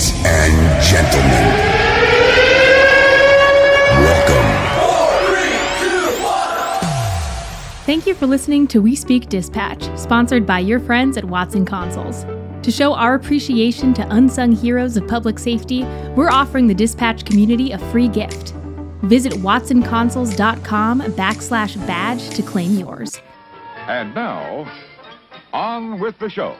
Ladies and gentlemen, welcome. All right to the water. Thank you for listening to We Speak Dispatch, sponsored by your friends at Watson Consoles. To show our appreciation to unsung heroes of public safety, we're offering the Dispatch community a free gift. Visit watsonconsoles.com backslash badge to claim yours. And now, on with the show.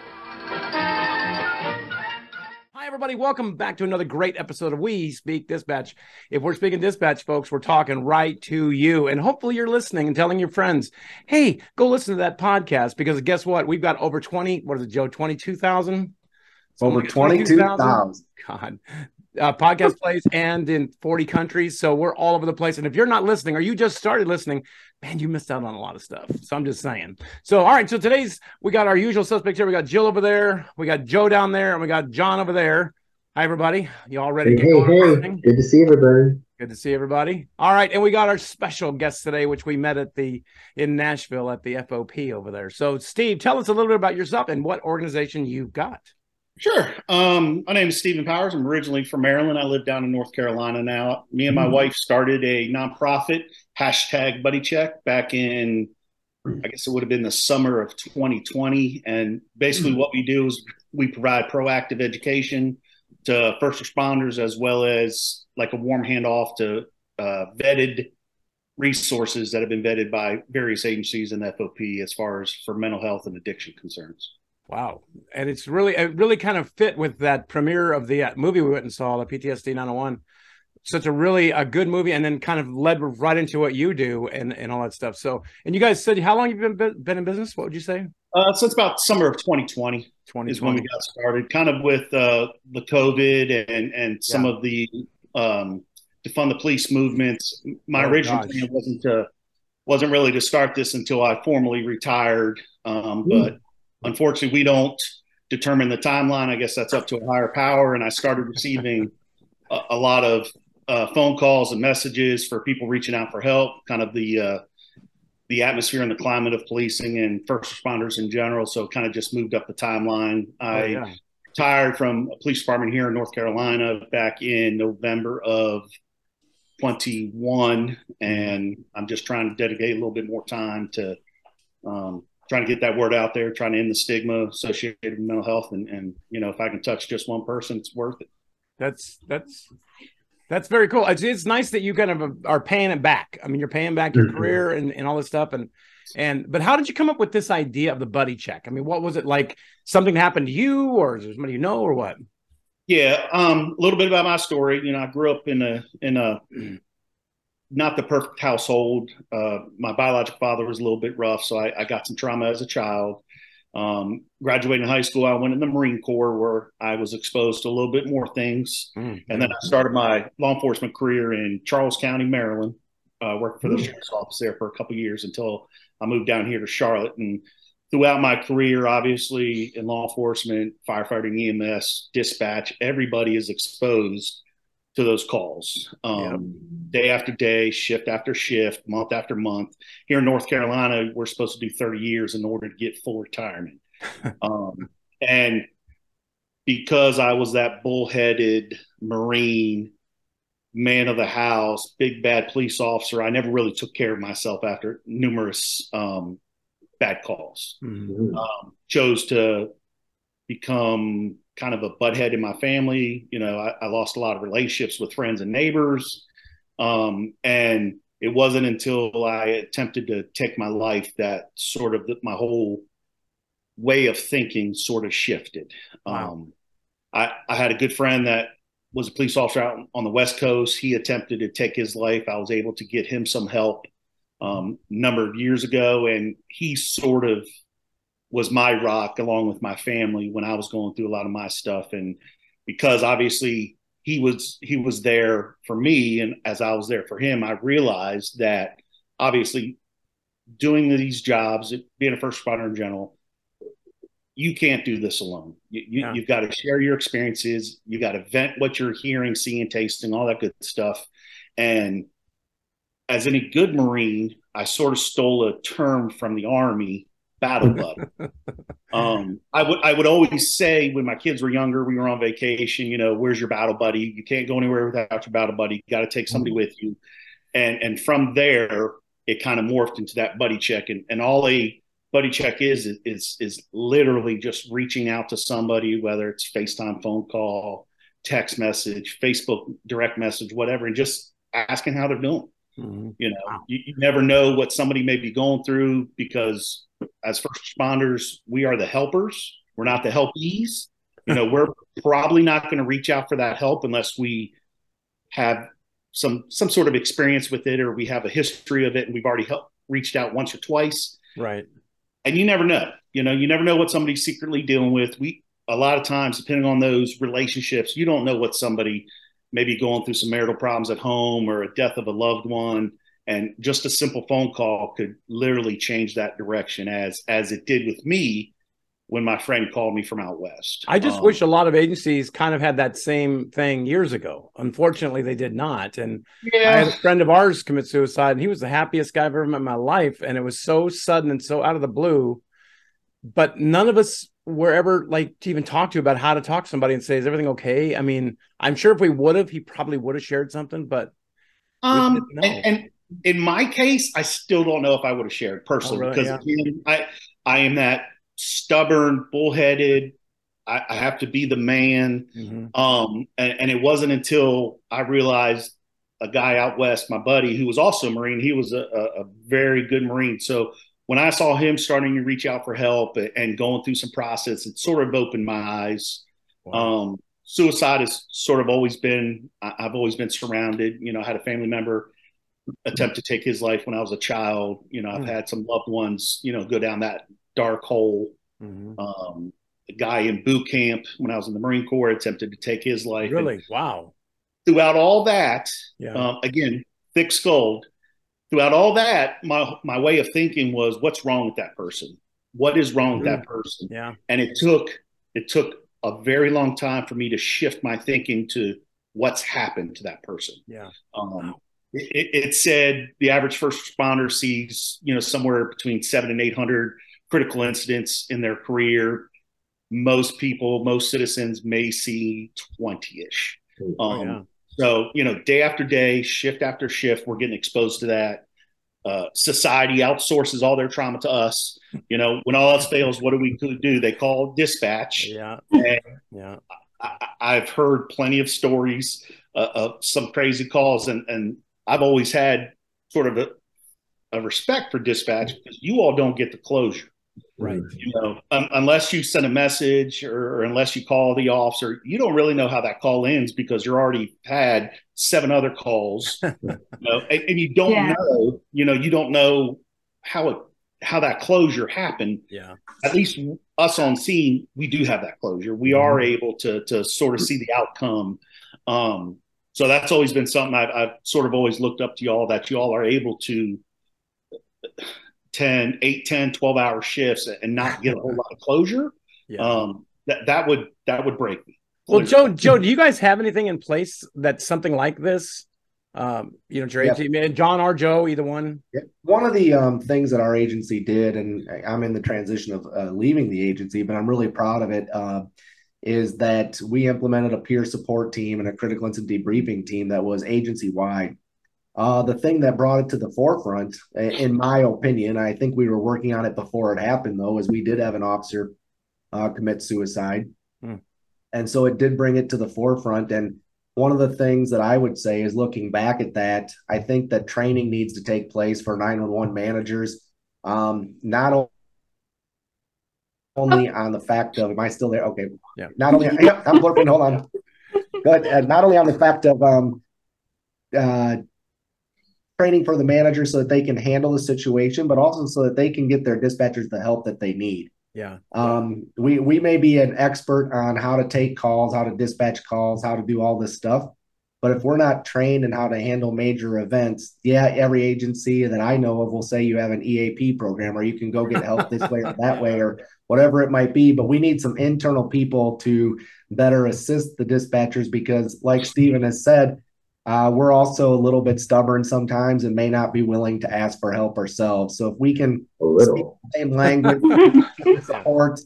Everybody. Welcome back to another great episode of We Speak Dispatch. If we're speaking dispatch, folks, we're talking right to you. And hopefully you're listening and telling your friends, hey, go listen to that podcast because guess what? We've got over 20, what is it, Joe, 22,000? Over 22,000. God. Uh, podcast plays and in 40 countries. So we're all over the place. And if you're not listening or you just started listening, man, you missed out on a lot of stuff. So I'm just saying. So, all right. So today's, we got our usual suspects here. We got Jill over there. We got Joe down there. And we got John over there. Hi, everybody. You all ready? Hey, hey, hey. Good to see everybody. Good to see everybody. All right, and we got our special guest today, which we met at the in Nashville at the FOP over there. So, Steve, tell us a little bit about yourself and what organization you've got. Sure. Um, my name is Stephen Powers. I'm originally from Maryland. I live down in North Carolina now. Me and my Mhm. wife started a nonprofit, hashtag Buddy Check, back in, I guess it would have been the summer of 2020. And basically, what we do is we provide proactive education to first responders as well as like a warm handoff to uh, vetted resources that have been vetted by various agencies and FOP as far as for mental health and addiction concerns. Wow, and it's really it really kind of fit with that premiere of the uh, movie we went and saw, the PTSD 901. Such a really a good movie, and then kind of led right into what you do and and all that stuff. So, and you guys said how long have you been been in business? What would you say? Uh, so it's about summer of 2020 is when we got started, kind of with uh, the COVID and and some Yeah. of the um, defund the police movements. My Oh, original gosh. plan wasn't to wasn't really to start this until I formally retired, um, but unfortunately, we don't determine the timeline. I guess that's up to a higher power, and I started receiving a, a lot of uh, phone calls and messages for people reaching out for help. Kind of the uh, the atmosphere and the climate of policing and first responders in general. So it kind of just moved up the timeline. Oh, I yeah. retired from a police department here in North Carolina back in November of 21, and I'm just trying to dedicate a little bit more time to um, trying to get that word out there, trying to end the stigma associated with mental health, and, and you know if I can touch just one person, it's worth it. That's that's that's very cool. It's, it's nice that you kind of are paying it back. I mean, you're paying back your Mhm. career and, and all this stuff. And and but how did you come up with this idea of the buddy check? I mean, what was it like? Something happened to you, or is there somebody you know, or what? Yeah, um, a little bit about my story. You know, I grew up in a in a not the perfect household. Uh, my biological father was a little bit rough, so I, I got some trauma as a child. Um, graduating high school, I went in the Marine Corps where I was exposed to a little bit more things, and then I started my law enforcement career in Charles County, Maryland. Uh, worked for the sheriff's office there for a couple years until I moved down here to Charlotte. And throughout my career, obviously in law enforcement, firefighting, EMS, dispatch, everybody is exposed to those calls um, day after day, shift after shift, month after month. Here in North Carolina, we're supposed to do 30 years in order to get full retirement. um, and because I was that bullheaded Marine, man of the house, big bad police officer, I never really took care of myself after numerous um, bad calls Mhm. um, chose to become kind of a butthead in my family. You know, I, I lost a lot of relationships with friends and neighbors. Um, and it wasn't until I attempted to take my life that sort of the, my whole way of thinking sort of shifted. Wow. Um, I, I had a good friend that was a police officer out on the West Coast. He attempted to take his life. I was able to get him some help um, a number of years ago, and he sort of was my rock along with my family when I was going through a lot of my stuff. And because obviously he was he was there for me, and as I was there for him, I realized that obviously doing these jobs, being a first responder in general, you can't do this alone. You, you, Yeah. You've got to share your experiences. You got to vent what you're hearing, seeing, tasting, all that good stuff. And as any good Marine, I sort of stole a term from the Army battle buddy. um, I would I would always say when my kids were younger, we were on vacation. You know, where's your battle buddy? You can't go anywhere without your battle buddy. You got to take somebody with you. And and from there, it kind of morphed into that buddy check. And and all a buddy check is is is literally just reaching out to somebody, whether it's FaceTime, phone call, text message, Facebook direct message, whatever, and just asking how they're doing. Mm-hmm. You know, you, you, never know what somebody may be going through because as first responders, we are the helpers. We're not the helpees. You know, we're probably not going to reach out for that help unless we have some some sort of experience with it or we have a history of it and we've already helped, reached out once or twice. Right. And you never know. You know, you never know what somebody's secretly dealing with. We a lot of times, depending on those relationships, you don't know what somebody maybe going through some marital problems at home or a death of a loved one and just a simple phone call could literally change that direction as as it did with me when my friend called me from out west. I just um, wish a lot of agencies kind of had that same thing years ago. Unfortunately they did not. And yeah. i had a friend of ours commit suicide and he was the happiest guy i've ever met in my life and it was so sudden and so out of the blue. But none of us were ever like to even talk to about how to talk to somebody and say is everything okay? I mean i'm sure if we would have he probably would have shared something but um and, and, in my case i still don't know if i would have shared personally oh, really? because yeah. again, i i am that stubborn bullheaded I, I have to be the man mm-hmm. um and, and, it wasn't until i realized a guy out west my buddy who was also a marine he was a, a, a very good marine so when I saw him starting to reach out for help and going through some process, it sort of opened my eyes. Wow. Um, suicide has sort of always been, I've always been surrounded. You know, I had a family member attempt to take his life when I was a child. You know, I've mm. had some loved ones, you know, go down that dark hole. Mm-hmm. Um, a guy in boot camp when I was in the Marine Corps attempted to take his life. Really? And wow. Throughout all that, yeah. um, again, thick skulled, throughout all that, my my way of thinking was, what's wrong with that person? What is wrong with that person? Yeah. And it took it took a very long time for me to shift my thinking to what's happened to that person. Yeah. Um, it, it, said the average first responder sees, you know, somewhere between seven and eight hundred critical incidents in their career. Most people, most citizens may see twenty ish. Oh, um, yeah. So, you know, day after day, shift after shift, we're getting exposed to that. Uh, society outsources all their trauma to us. You know, when all else fails, what do we do? They call dispatch. Yeah. And yeah. I, have heard plenty of stories uh, of some crazy calls, and, and I've always had sort of a, a respect for dispatch because you all don't get the closure. Right. You know, um, unless you send a message or, or, unless you call the officer, you don't really know how that call ends because you're already had seven other calls. you know, and, and, you don't yeah. know, you know, you don't know how it how that closure happened. Yeah. At least us on scene, we do have that closure. We mm-hmm. are able to to sort of see the outcome. Um, so that's always been something I've, I've sort of always looked up to y'all that y'all are able to 10, 8, 10, 12 hour shifts and not get a whole lot of closure, yeah. um, that, that would that would break me. Well, Joe, Joe, do you guys have anything in place that's something like this? Um, you know, your yep. agency, John or Joe, either one. Yep. One of the um, things that our agency did, and I'm in the transition of uh, leaving the agency, but I'm really proud of it. Uh, is that we implemented a peer support team and a critical incident debriefing team that was agency wide. Uh, the thing that brought it to the forefront, in my opinion, I think we were working on it before it happened, though, is we did have an officer uh, commit suicide. Hmm. And so it did bring it to the forefront. And one of the things that I would say is looking back at that, I think that training needs to take place for 911 managers, um, not only on the fact of, am I still there? Okay. Yeah. Not only, yep, I'm looking, hold on. Good. Uh, not only on the fact of, um, uh, training for the manager so that they can handle the situation, but also so that they can get their dispatchers the help that they need. Yeah. Um, we we may be an expert on how to take calls, how to dispatch calls, how to do all this stuff. But if we're not trained in how to handle major events, yeah, every agency that I know of will say you have an EAP program or you can go get help this way or that way or whatever it might be. But we need some internal people to better assist the dispatchers because, like Stephen has said, uh, we're also a little bit stubborn sometimes and may not be willing to ask for help ourselves. So if we can A the same language, support,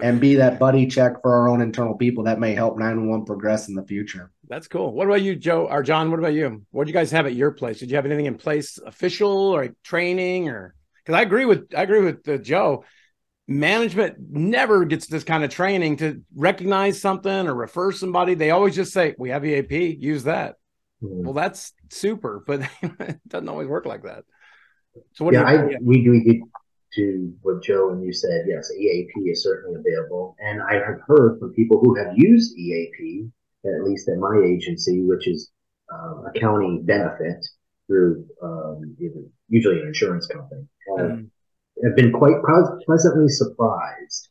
and be that buddy check for our own internal people, that may help 911 progress in the future. That's cool. What about you, Joe or John? What about you? What do you guys have at your place? Did you have anything in place, official or training, or because I agree with I agree with uh, Joe. Management never gets this kind of training to recognize something or refer somebody. They always just say, "We have EAP, use that." Mhm. Well, that's super, but it doesn't always work like that. So what? yeah, do you, I, we we did to what Joe and you said. Yes, EAP is certainly available, and I have heard from people who have used EAP, at least at my agency, which is um, a county benefit through um, usually an insurance company, Mm. Have been quite pleasantly surprised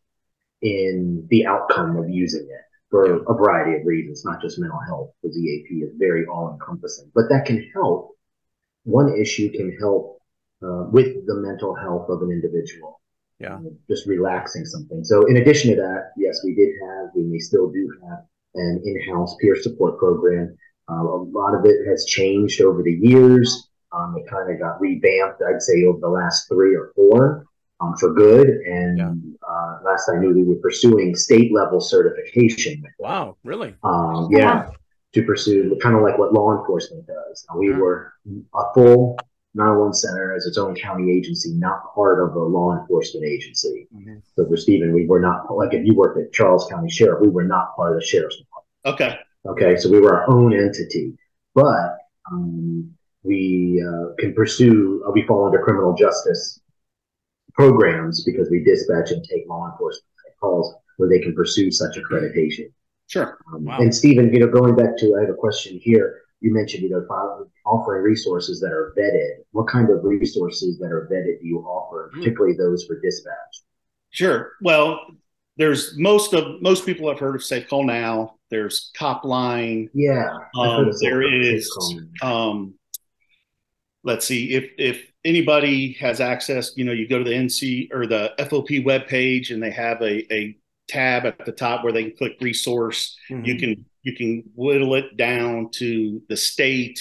in the outcome of using it for a variety of reasons, not just mental health, because EAP is very all encompassing. But that can help. One issue can help uh, with the mental health of an individual. Yeah. Uh, just relaxing something. So, in addition to that, yes, we did have, we may still do have an in house peer support program. Uh, a lot of it has changed over the years. Um, it kind of got revamped, I'd say, over the last three or four um, for good. And Yeah. uh, last I knew, we were pursuing state level certification. wow, really? Um, yeah, to pursue kind of like what law enforcement does. Now, we were a full 911 center as its own county agency, not part of a law enforcement agency. Mhm. So for Stephen, we were not like if you worked at Charles County Sheriff, we were not part of the sheriff's department. Okay. Okay, so we were our own entity, but um, we uh, can pursue. Uh, we fall under criminal justice programs because we dispatch and take law enforcement calls where they can pursue such accreditation. Sure. Um, Wow. And Stephen, you know, going back to, I have a question here. You mentioned, you know, offering resources that are vetted. What kind of resources that are vetted do you offer, Hmm. particularly those for dispatch? Sure. Well, there's most of most people have heard of Safe Call Now. There's Copline. Yeah, I've Um, of there some- is. Um, let's see if if anybody has access. You know, you go to the NC or the FOP webpage, and they have a a tab at the top where they can click resource. Mhm. You can you can whittle it down to the state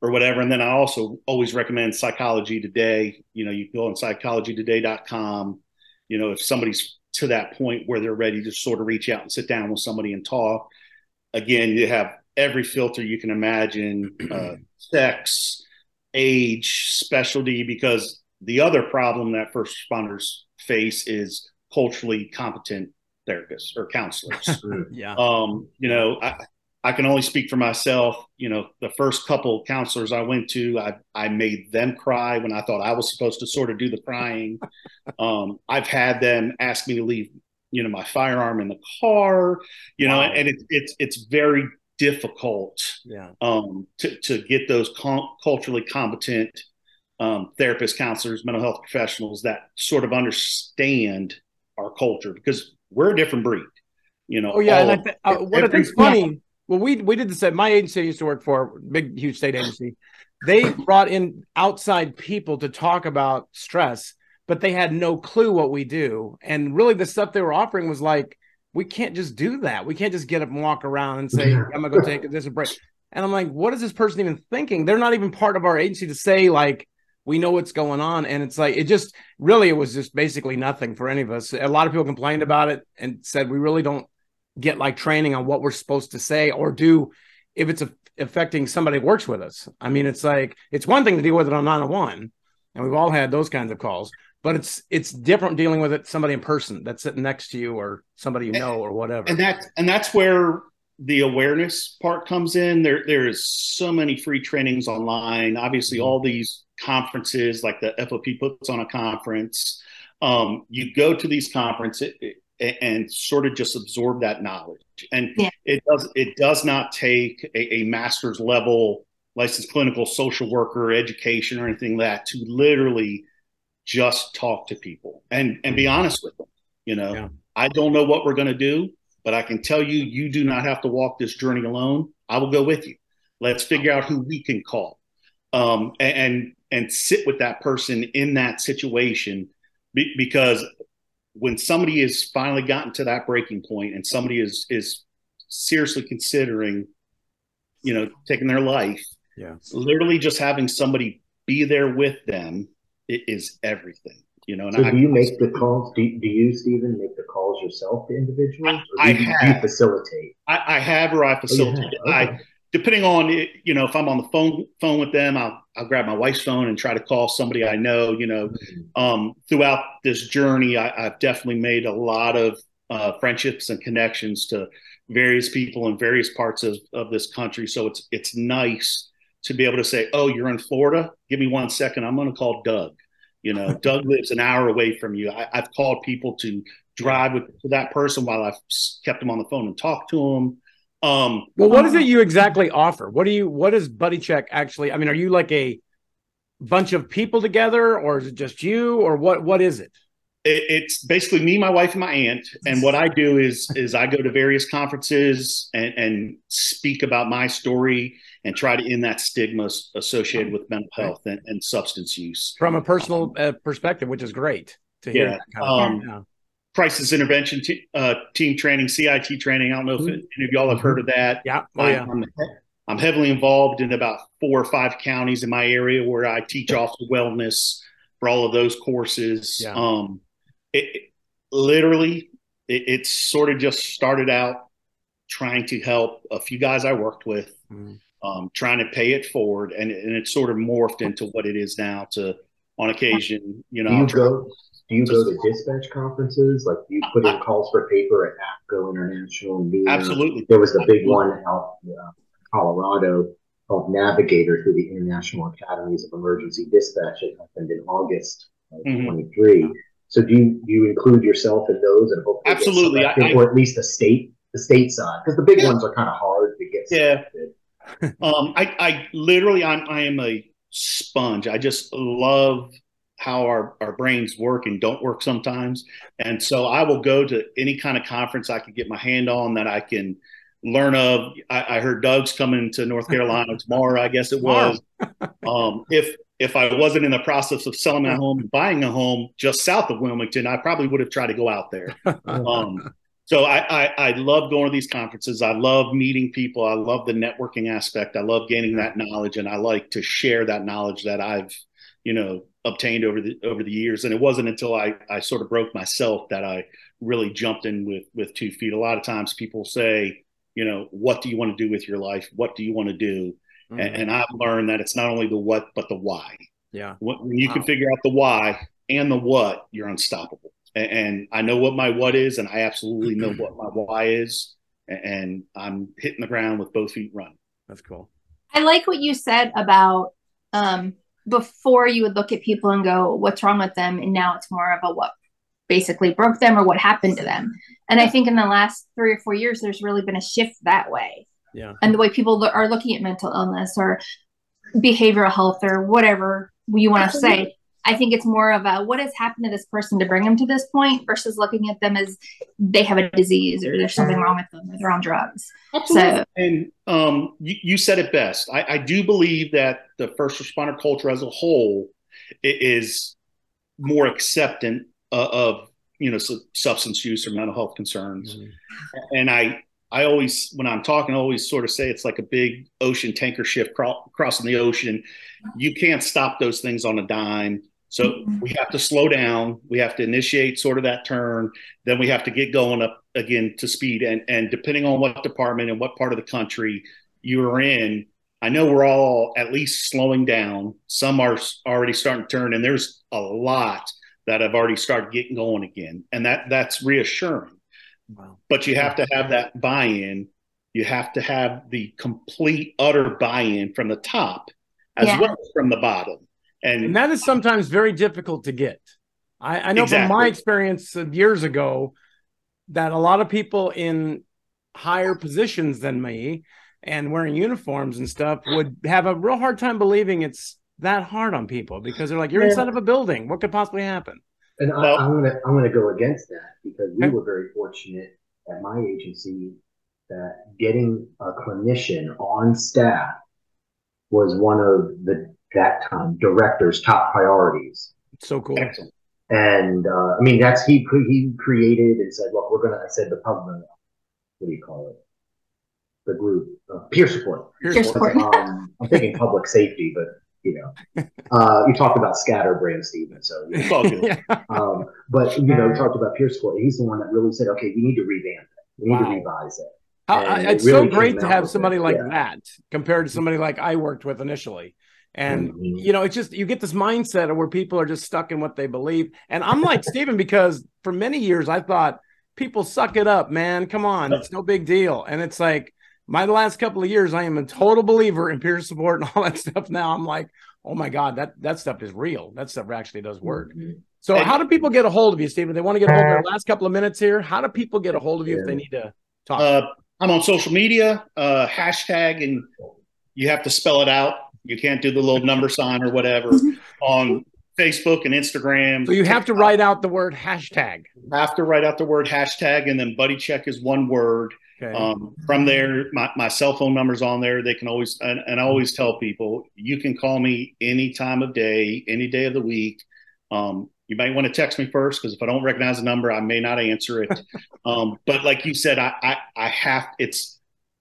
or whatever. And then I also always recommend Psychology Today. You know, you go on psychologytoday.com. You know, if somebody's to that point where they're ready to sort of reach out and sit down with somebody and talk. Again, you have every filter you can imagine, uh, sex, age, specialty, because the other problem that first responders face is culturally competent therapists or counselors. Yeah. um, you know, I, I can only speak for myself. You know, the first couple counselors I went to, I, I made them cry when I thought I was supposed to sort of do the crying. um, I've had them ask me to leave, you know, my firearm in the car, you know, and it's, it's, it's very difficult Yeah. um, to, to get those com- culturally competent um, therapists, counselors, mental health professionals that sort of understand our culture because we're a different breed. You know, Oh yeah, and I th- uh, what I think's funny. Well, we we did the same. My agency I used to work for, big huge state agency. They brought in outside people to talk about stress, but they had no clue what we do. And really, the stuff they were offering was like, we can't just do that. We can't just get up and walk around and say, I'm gonna go take this a break. And I'm like, what is this person even thinking? They're not even part of our agency to say like we know what's going on. And it's like it just really it was just basically nothing for any of us. A lot of people complained about it and said we really don't get like training on what we're supposed to say or do if it's a, affecting somebody that works with us. I mean, it's like it's one thing to deal with it on 901, and we've all had those kinds of calls, but it's it's different dealing with it somebody in person that's sitting next to you or somebody you know or whatever. and that and that's where the awareness part comes in. There there is so many free trainings online. Obviously, all these conferences, like the FOP puts on a conference. Um, you go to these conferences and, and sort of just absorb that knowledge. And Yeah. it does it does not take a, a master's level licensed clinical social worker education or anything like that to literally just talk to people and and be honest with them. You know, Yeah. I don't know what we're going to do, but I can tell you, you do not have to walk this journey alone. I will go with you. Let's figure out who we can call, um, and, and and sit with that person in that situation, be, because when somebody has finally gotten to that breaking point and somebody is is seriously considering you know, taking their life. Yeah. Literally just having somebody be there with them i- is everything. You know, and So I, do you make the calls? Do, do you, Stephen, make the calls yourself to individuals? Or I do you, do you facilitate? I, I have or I facilitate. Oh, you have? I depending on you know, if I'm on the phone phone with them, I'll I'll grab my wife's phone and try to call somebody I know. You know, um, throughout this journey, I, I've definitely made a lot of uh, friendships and connections to various people in various parts of, of this country. So it's it's nice to be able to say, "Oh, you're in Florida. Give me one second. I'm going to call Doug." You know, Doug lives an hour away from you. I, I've called people to drive with to that person while I've kept them on the phone and talked to them. Um, Well, what is it you exactly offer? What do you what is Buddy Check actually? I mean, are you like a bunch of people together or is it just you or what what is it? it, it's basically me, my wife, and my aunt. And what I do is is I go to various conferences and, and speak about my story and try to end that stigma associated with mental health and, and substance use. From a personal uh, perspective, which is great to hear. Yeah, kind of um. Yeah. Crisis intervention te- uh, team training, CIT training. I don't know if any of y'all have heard of that. Yeah. Oh I- yeah. I'm, I'm heavily involved in about four or five counties in my area where I teach off the wellness for all of those courses. Yeah. Um, it, it- literally, it, it sort of just started out trying to help a few guys I worked with, Mhm. Um, trying to pay it forward, and, and it sort of morphed into what it is now. To on occasion, you know, Do you go? Do you go to dispatch conferences? Like you put in calls for paper at APCO International? And absolutely. There was the big one out in uh, Colorado called Navigator through the International Academies of Emergency Dispatch. It happened in August of Mhm. 23. So do you, do you include yourself in those and hopefully Absolutely. I- selected, I- or at least the state the state side because the big Yeah. ones are kind of hard to get Yeah. Um, I, I literally, I'm, I am a sponge. I just love how our, our brains work and don't work sometimes. And so I will go to any kind of conference I can get my hand on that I can learn of. I, I heard Doug's coming to North Carolina tomorrow, I guess it was. Um, if, if I wasn't in the process of selling my home and buying a home just south of Wilmington, I probably would have tried to go out there. Um, so I, I, I love going to these conferences. I love meeting people. I love the networking aspect. I love gaining that knowledge, and I like to share that knowledge that I've, you know, obtained over the over the years. And it wasn't until I I sort of broke myself that I really jumped in with with two feet. A lot of times people say, you know, what do you want to do with your life? What do you want to do? Mhm. And, and I've learned that it's not only the what but the why. yeah. When when you can figure out the why and the what, you're unstoppable. A- And I know what my what is, and I absolutely know what my why is. A- And I'm hitting the ground with both feet running. That's cool. I like what you said about um, before you would look at people and go, what's wrong with them? And now it's more of a what basically broke them or what happened to them. And I think in the last three or four years, there's really been a shift that way. Yeah. And the way people lo- are looking at mental illness or behavioral health or whatever you want to say. I think it's more of a what has happened to this person to bring them to this point versus looking at them as they have a disease or there's something wrong with them or they're on drugs. So And um, you, you said it best. I, I do believe that the first responder culture as a whole is more acceptant of, of you know su- substance use or mental health concerns. Mhm. and I I always when I'm talking, I always sort of say it's like a big ocean tanker ship cro- crossing the ocean. You can't stop those things on a dime. So Mhm. we have to slow down. We have to initiate sort of that turn. Then we have to get going up again to speed. And and depending on what department and what part of the country you are in, I know we're all at least slowing down. Some are already starting to turn, and there's a lot that have already started getting going again, and that that's reassuring Wow. but you have to have that buy-in you have to have the complete utter buy-in from the top as Yeah. well as from the bottom and, And that is sometimes very difficult to get. I, I know from my experience of years ago that a lot of people in higher positions than me and wearing uniforms and stuff would have a real hard time believing it's that hard on people because they're like, you're Yeah. inside of a building. What could possibly happen? And I, Well- I'm gonna I'm gonna go against that because we were very fortunate at my agency that getting a clinician on staff was one of the that time director's top priorities. So cool. excellent. And uh, I mean that's he he created and said, look, we're gonna. I said the public. What do you call it? The group of peer support. Peer support. Um, I'm thinking public safety, but you know, uh, you talked about scatterbrand, Stephen. So, you It's all. Yeah. um, but you know, you talked about peer support. He's the one that really said, "Okay, we need to revamp it. We need Wow. to revise it." How- And it it's really so great to have somebody it, like yeah. that compared to somebody like I worked with initially. And Mhm. you know, it's just you get this mindset of where people are just stuck in what they believe. And I'm like Steven because for many years I thought people suck it up, man. Come on, it's no big deal. And it's like my last couple of years, I am a total believer in peer support and all that stuff. Now I'm like, oh my God, that that stuff is real. That stuff actually does work. Mhm. So how do people get a hold of you, Steven? They want to get a hold of the last couple of minutes here. How do people get a hold of you if they need to talk? Uh, I'm on social media, uh, hashtag, and you have to spell it out. You can't do the little number sign or whatever on Facebook and Instagram. so you have to write out the word hashtag. have to write out the word hashtag, and then buddy check is one word. Okay. Um, from there, my, my cell phone number's on there. They can always, and, and I always tell people, you can call me any time of day, any day of the week. Um, you might want to text me first because if I don't recognize the number, I may not answer it. um, but like you said, I, I, I have, it's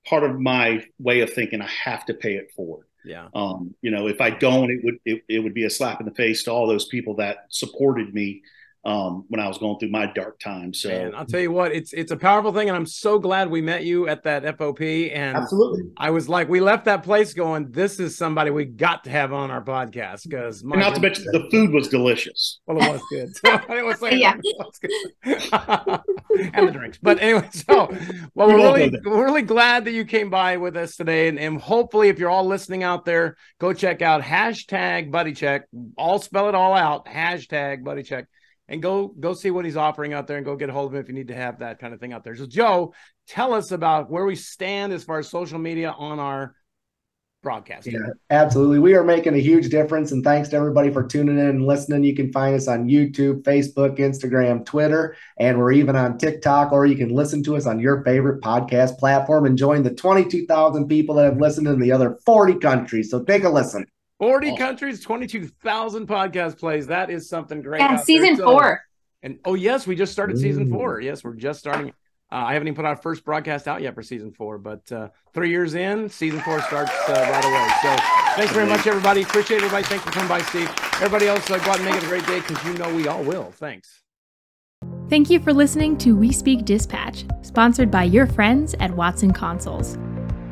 part of my way of thinking. I have to pay it forward. Yeah. Um, you know, if I don't, it would, it, it would be a slap in the face to all those people that supported me um, when I was going through my dark time. So Man, I'll tell you what, it's it's a powerful thing, and I'm so glad we met you at that FOP. And Absolutely. I was like, we left that place going, this is somebody we got to have on our podcast because And not to mention the food was delicious. well, it was good. it was like, Yeah. it was good. and the drinks. But anyway, so well, We we're really we're really glad that you came by with us today, and, and hopefully, if you're all listening out there, go check out hashtag Buddy Check. I'll spell it all out. Hashtag Buddy Check. And go go see what he's offering out there, and go get a hold of him if you need to have that kind of thing out there. So, Joe, tell us about where we stand as far as social media on our broadcast. Yeah, absolutely. We are making a huge difference. And thanks to everybody for tuning in and listening. You can find us on YouTube, Facebook, Instagram, Twitter, and we're even on TikTok, or you can listen to us on your favorite podcast platform and join the 22,000 people that have listened in the other 40 countries. So take a listen. 40 Oh. countries, 22,000 podcast plays. That is something great. Yeah, out there. season So- four. And oh, yes, we just started season four. Yes, we're just starting. Uh, I haven't even put our first broadcast out yet for season four, but uh, three years in, season four starts uh, right away. So thanks very much, everybody. Appreciate everybody. Thanks for coming by, Steve. Everybody else, uh, go out and make it a great day because you know we all will. Thanks. Thank you for listening to We Speak Dispatch, sponsored by your friends at Watson Consoles.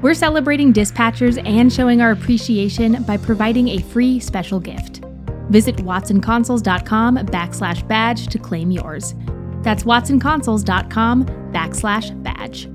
We're celebrating dispatchers and showing our appreciation by providing a free special gift. Visit watsonconsoles.com backslash badge to claim yours. That's watsonconsoles.com backslash badge.